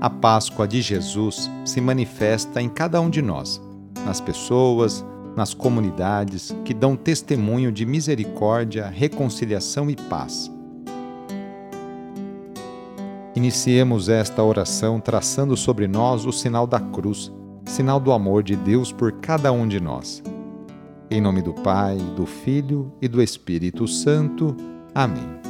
A Páscoa de Jesus se manifesta em cada um de nós, nas pessoas, nas comunidades que dão testemunho de misericórdia, reconciliação e paz. Iniciemos esta oração traçando sobre nós o sinal da cruz, sinal do amor de Deus por cada um de nós. Em nome do Pai, do Filho e do Espírito Santo. Amém.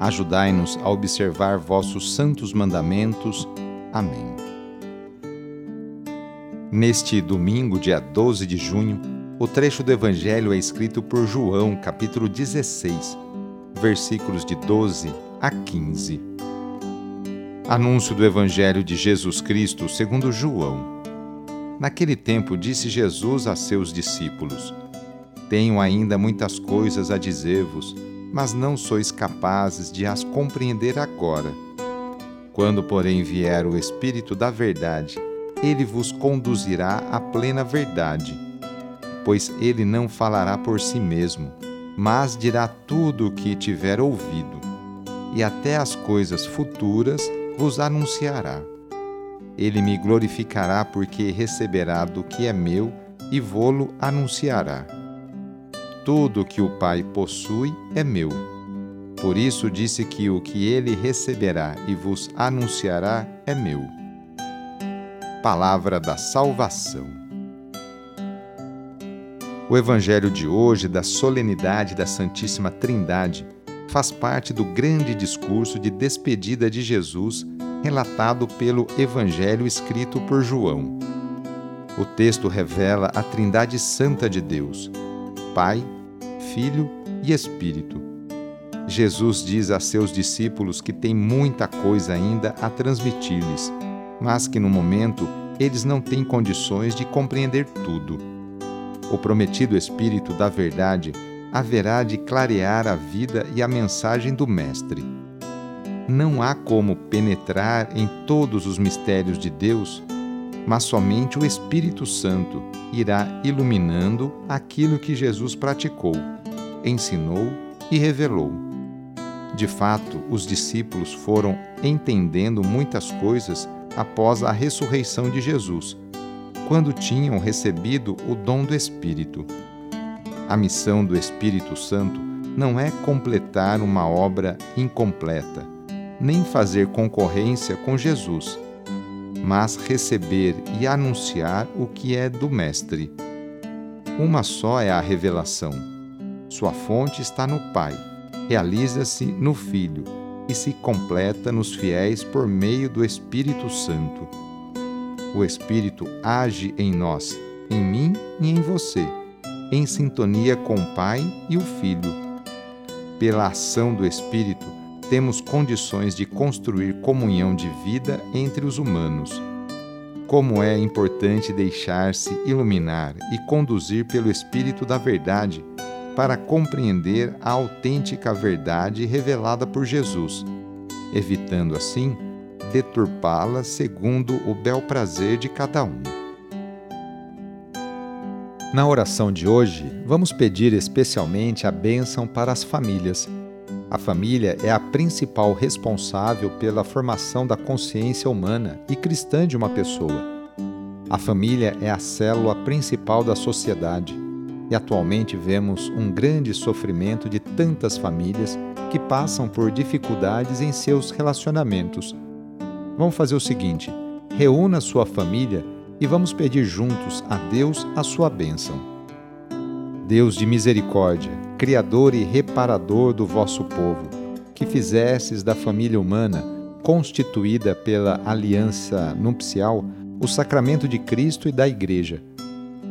Ajudai-nos a observar vossos santos mandamentos. Amém. Neste domingo, dia 12 de junho, o trecho do Evangelho é escrito por João, capítulo 16, versículos de 12 a 15. Anúncio do Evangelho de Jesus Cristo segundo João. Naquele tempo disse Jesus a seus discípulos: Tenho ainda muitas coisas a dizer-vos mas não sois capazes de as compreender agora. Quando, porém, vier o Espírito da Verdade, ele vos conduzirá à plena verdade, pois ele não falará por si mesmo, mas dirá tudo o que tiver ouvido, e até as coisas futuras vos anunciará. Ele me glorificará porque receberá do que é meu e vô-lo anunciará. Tudo que o Pai possui é meu. Por isso disse que o que ele receberá e vos anunciará é meu. Palavra da Salvação. O Evangelho de hoje, da solenidade da Santíssima Trindade, faz parte do grande discurso de despedida de Jesus relatado pelo Evangelho escrito por João. O texto revela a Trindade Santa de Deus Pai, Filho e Espírito. Jesus diz a seus discípulos que tem muita coisa ainda a transmitir-lhes, mas que no momento eles não têm condições de compreender tudo. O prometido Espírito da Verdade haverá de clarear a vida e a mensagem do Mestre. Não há como penetrar em todos os mistérios de Deus mas somente o Espírito Santo irá iluminando aquilo que Jesus praticou, ensinou e revelou. De fato, os discípulos foram entendendo muitas coisas após a ressurreição de Jesus, quando tinham recebido o dom do Espírito. A missão do Espírito Santo não é completar uma obra incompleta, nem fazer concorrência com Jesus mas receber e anunciar o que é do Mestre. Uma só é a revelação. Sua fonte está no Pai, realiza-se no Filho e se completa nos fiéis por meio do Espírito Santo. O Espírito age em nós, em mim e em você, em sintonia com o Pai e o Filho. Pela ação do Espírito, temos condições de construir comunhão de vida entre os humanos. Como é importante deixar-se iluminar e conduzir pelo Espírito da Verdade para compreender a autêntica verdade revelada por Jesus, evitando assim deturpá-la segundo o bel prazer de cada um. Na oração de hoje, vamos pedir especialmente a bênção para as famílias a família é a principal responsável pela formação da consciência humana e cristã de uma pessoa. A família é a célula principal da sociedade e atualmente vemos um grande sofrimento de tantas famílias que passam por dificuldades em seus relacionamentos. Vamos fazer o seguinte: reúna sua família e vamos pedir juntos a Deus a sua bênção. Deus de misericórdia, Criador e reparador do vosso povo, que fizesses da família humana, constituída pela aliança nupcial, o sacramento de Cristo e da Igreja.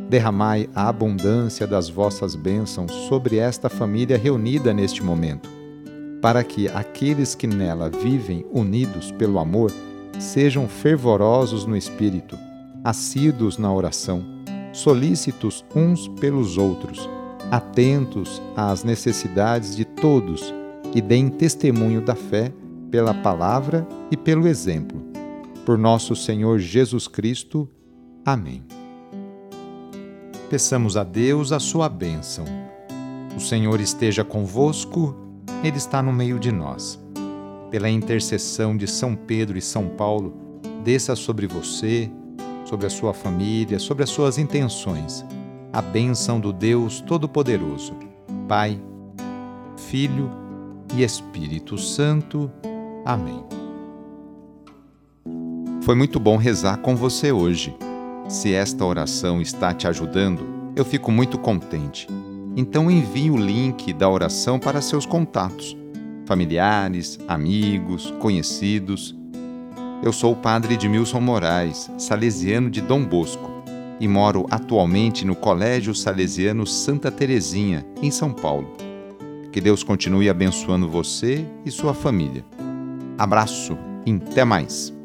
Derramai a abundância das vossas bênçãos sobre esta família reunida neste momento, para que aqueles que nela vivem unidos pelo amor sejam fervorosos no espírito, assíduos na oração, solícitos uns pelos outros, atentos às necessidades de todos e deem testemunho da fé pela palavra e pelo exemplo. Por nosso Senhor Jesus Cristo. Amém. Peçamos a Deus a sua bênção. O Senhor esteja convosco, Ele está no meio de nós. Pela intercessão de São Pedro e São Paulo, desça sobre você, sobre a sua família, sobre as suas intenções, a bênção do Deus Todo-Poderoso, Pai, Filho e Espírito Santo. Amém. Foi muito bom rezar com você hoje. Se esta oração está te ajudando, eu fico muito contente. Então envie o link da oração para seus contatos, familiares, amigos, conhecidos. Eu sou o padre Edmilson Moraes, salesiano de Dom Bosco, e moro atualmente no Colégio Salesiano Santa Terezinha, em São Paulo. Que Deus continue abençoando você e sua família. Abraço e até mais!